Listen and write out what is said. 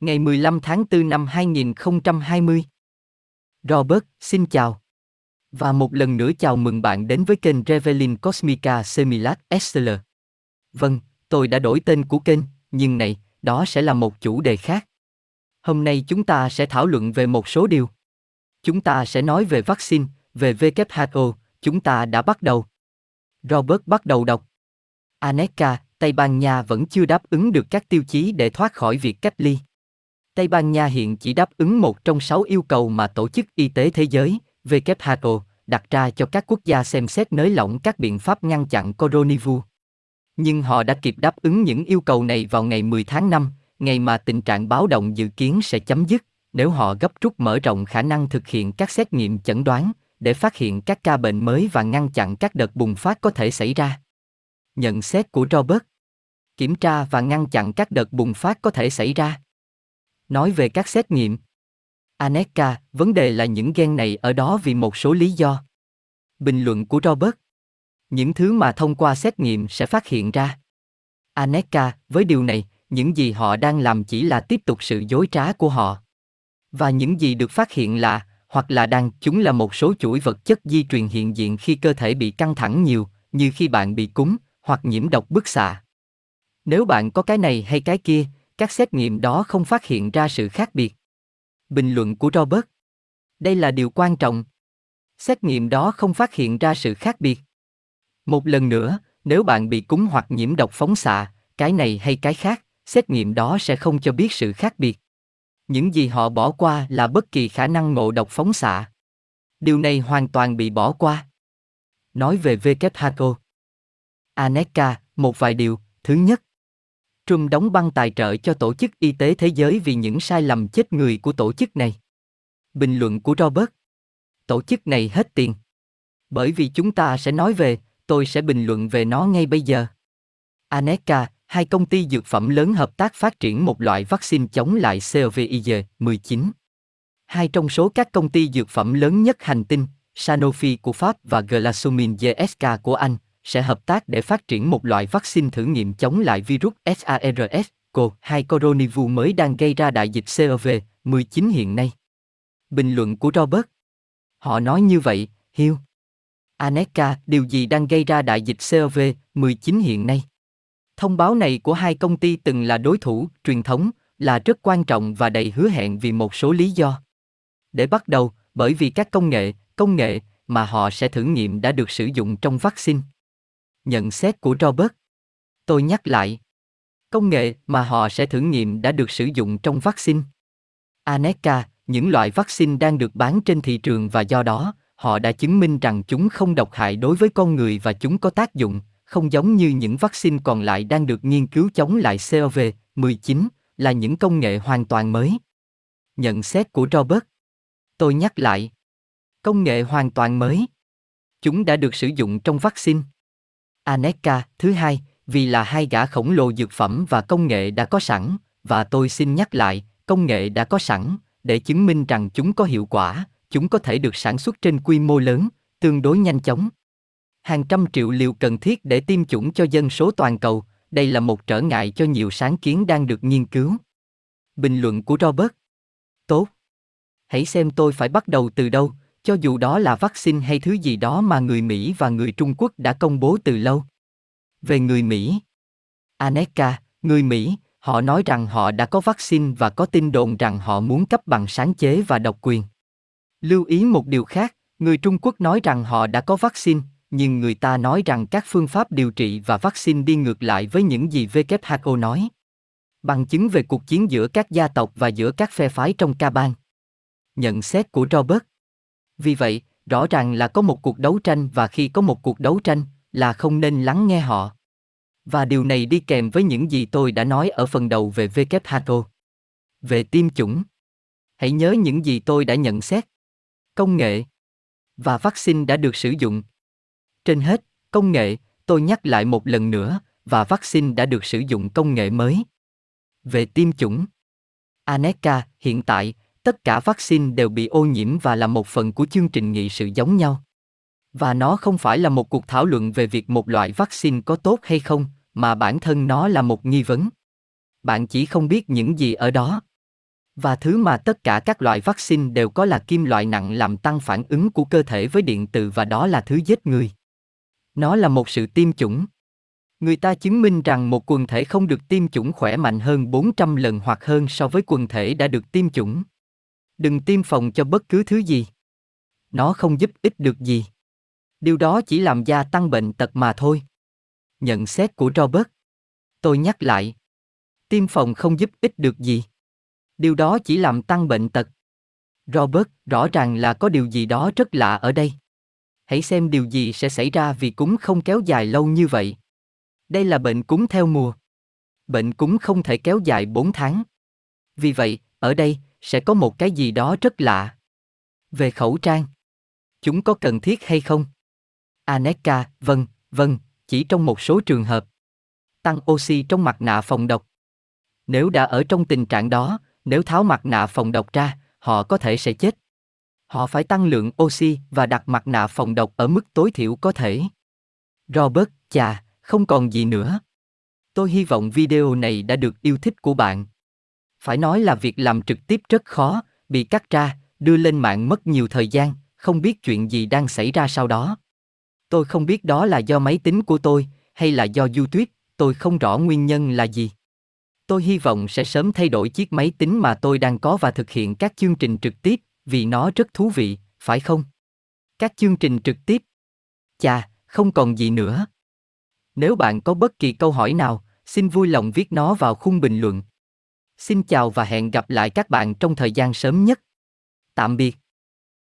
Ngày 15 tháng 4 năm 2020. Robert, xin chào. Và một lần nữa chào mừng bạn đến với kênh Revelin Cosmica Semilat SL. Vâng, tôi đã đổi tên của kênh, nhưng này, đó sẽ là một chủ đề khác. Hôm nay chúng ta sẽ thảo luận về một số điều. Chúng ta sẽ nói về vaccine, về WHO, chúng ta đã bắt đầu. Robert bắt đầu đọc. Aneka, Tây Ban Nha vẫn chưa đáp ứng được các tiêu chí để thoát khỏi việc cách ly. Tây Ban Nha hiện chỉ đáp ứng một trong sáu yêu cầu mà Tổ chức Y tế Thế giới, WHO, đặt ra cho các quốc gia xem xét nới lỏng các biện pháp ngăn chặn coronavirus. Nhưng họ đã kịp đáp ứng những yêu cầu này vào ngày 10 tháng 5, ngày mà tình trạng báo động dự kiến sẽ chấm dứt, nếu họ gấp rút mở rộng khả năng thực hiện các xét nghiệm chẩn đoán, để phát hiện các ca bệnh mới và ngăn chặn các đợt bùng phát có thể xảy ra. Nhận xét của Robert Kiểm tra và ngăn chặn các đợt bùng phát có thể xảy ra. Nói về các xét nghiệm. Aneka, vấn đề là những gen này ở đó vì một số lý do. Bình luận của Robert. Những thứ mà thông qua xét nghiệm sẽ phát hiện ra. Aneka, với điều này, những gì họ đang làm chỉ là tiếp tục sự dối trá của họ. Và những gì được phát hiện là, hoặc là đang, chúng là một số chuỗi vật chất di truyền hiện diện khi cơ thể bị căng thẳng nhiều, như khi bạn bị cúm, hoặc nhiễm độc bức xạ. Nếu bạn có cái này hay cái kia, các xét nghiệm đó không phát hiện ra sự khác biệt. Bình luận của Robert. Đây là điều quan trọng. Xét nghiệm đó không phát hiện ra sự khác biệt. Một lần nữa, nếu bạn bị cúm hoặc nhiễm độc phóng xạ, cái này hay cái khác, xét nghiệm đó sẽ không cho biết sự khác biệt. Những gì họ bỏ qua là bất kỳ khả năng ngộ độc phóng xạ. Điều này hoàn toàn bị bỏ qua. Nói về WHO. Aneka, một vài điều. Thứ nhất, Trump đóng băng tài trợ cho Tổ chức Y tế Thế giới vì những sai lầm chết người của tổ chức này. Bình luận của Robert. Tổ chức này hết tiền. Bởi vì chúng ta sẽ nói về, tôi sẽ bình luận về nó ngay bây giờ. Aneka, hai công ty dược phẩm lớn hợp tác phát triển một loại vaccine chống lại COVID-19. Hai trong số các công ty dược phẩm lớn nhất hành tinh, Sanofi của Pháp và GlaxoSmithKline GSK của Anh, sẽ hợp tác để phát triển một loại vaccine thử nghiệm chống lại virus SARS-CoV-2 coronavirus mới đang gây ra đại dịch COVID-19 hiện nay. Bình luận của Robert. Họ nói như vậy, Hill. Aneka, điều gì đang gây ra đại dịch COVID-19 hiện nay? Thông báo này của hai công ty từng là đối thủ truyền thống là rất quan trọng và đầy hứa hẹn vì một số lý do. Để bắt đầu, bởi vì các công nghệ, công nghệ mà họ sẽ thử nghiệm đã được sử dụng trong vaccine. Nhận xét của Robert. Tôi nhắc lại. Công nghệ mà họ sẽ thử nghiệm đã được sử dụng trong vaccine. Aneka, những loại vaccine đang được bán trên thị trường và do đó, họ đã chứng minh rằng chúng không độc hại đối với con người và chúng có tác dụng, không giống như những vaccine còn lại đang được nghiên cứu chống lại COVID-19, là những công nghệ hoàn toàn mới. Nhận xét của Robert. Tôi nhắc lại. Công nghệ hoàn toàn mới. Chúng đã được sử dụng trong vaccine. Aneka, thứ hai, vì là hai gã khổng lồ dược phẩm và công nghệ đã có sẵn, và tôi xin nhắc lại, công nghệ đã có sẵn, để chứng minh rằng chúng có hiệu quả, chúng có thể được sản xuất trên quy mô lớn, tương đối nhanh chóng. Hàng trăm triệu liều cần thiết để tiêm chủng cho dân số toàn cầu, đây là một trở ngại cho nhiều sáng kiến đang được nghiên cứu. Bình luận của Robert. Tốt. Hãy xem tôi phải bắt đầu từ đâu, cho dù đó là vaccine hay thứ gì đó mà người Mỹ và người Trung Quốc đã công bố từ lâu. Về người Mỹ, Aneka, người Mỹ, họ nói rằng họ đã có vaccine và có tin đồn rằng họ muốn cấp bằng sáng chế và độc quyền. Lưu ý một điều khác, người Trung Quốc nói rằng họ đã có vaccine, nhưng người ta nói rằng các phương pháp điều trị và vaccine đi ngược lại với những gì WHO nói. Bằng chứng về cuộc chiến giữa các gia tộc và giữa các phe phái trong ca bang. Nhận xét của Robert vì vậy, rõ ràng là có một cuộc đấu tranh và khi có một cuộc đấu tranh, là không nên lắng nghe họ. Và điều này đi kèm với những gì tôi đã nói ở phần đầu về WHO. Về tiêm chủng. Hãy nhớ những gì tôi đã nhận xét. Công nghệ và vaccine đã được sử dụng. Trên hết, công nghệ, tôi nhắc lại một lần nữa, và vaccine đã được sử dụng công nghệ mới. Về tiêm chủng. Aneka, hiện tại, tất cả vaccine đều bị ô nhiễm và là một phần của chương trình nghị sự giống nhau. Và nó không phải là một cuộc thảo luận về việc một loại vaccine có tốt hay không, mà bản thân nó là một nghi vấn. Bạn chỉ không biết những gì ở đó. Và thứ mà tất cả các loại vaccine đều có là kim loại nặng làm tăng phản ứng của cơ thể với điện từ và đó là thứ giết người. Nó là một sự tiêm chủng. Người ta chứng minh rằng một quần thể không được tiêm chủng khỏe mạnh hơn 400 lần hoặc hơn so với quần thể đã được tiêm chủng. Đừng tiêm phòng cho bất cứ thứ gì. Nó không giúp ích được gì. Điều đó chỉ làm gia tăng bệnh tật mà thôi. Nhận xét của Robert. Tôi nhắc lại. Tiêm phòng không giúp ích được gì. Điều đó chỉ làm tăng bệnh tật. Robert, rõ ràng là có điều gì đó rất lạ ở đây. Hãy xem điều gì sẽ xảy ra vì cúm không kéo dài lâu như vậy. Đây là bệnh cúm theo mùa. Bệnh cúm không thể kéo dài 4 tháng. Vì vậy, ở đây, sẽ có một cái gì đó rất lạ. Về khẩu trang. Chúng có cần thiết hay không? Aneka, vâng, vâng, chỉ trong một số trường hợp. Tăng oxy trong mặt nạ phòng độc. Nếu đã ở trong tình trạng đó, nếu tháo mặt nạ phòng độc ra, họ có thể sẽ chết. Họ phải tăng lượng oxy và đặt mặt nạ phòng độc ở mức tối thiểu có thể. Robert, chà, không còn gì nữa. Tôi hy vọng video này đã được yêu thích của bạn. Phải nói là việc làm trực tiếp rất khó, bị cắt ra, đưa lên mạng mất nhiều thời gian, không biết chuyện gì đang xảy ra sau đó. Tôi không biết đó là do máy tính của tôi, hay là do YouTube, tôi không rõ nguyên nhân là gì. Tôi hy vọng sẽ sớm thay đổi chiếc máy tính mà tôi đang có và thực hiện các chương trình trực tiếp, vì nó rất thú vị, phải không? Các chương trình trực tiếp. Chà, không còn gì nữa. Nếu bạn có bất kỳ câu hỏi nào, xin vui lòng viết nó vào khung bình luận. Xin chào và hẹn gặp lại các bạn trong thời gian sớm nhất. Tạm biệt.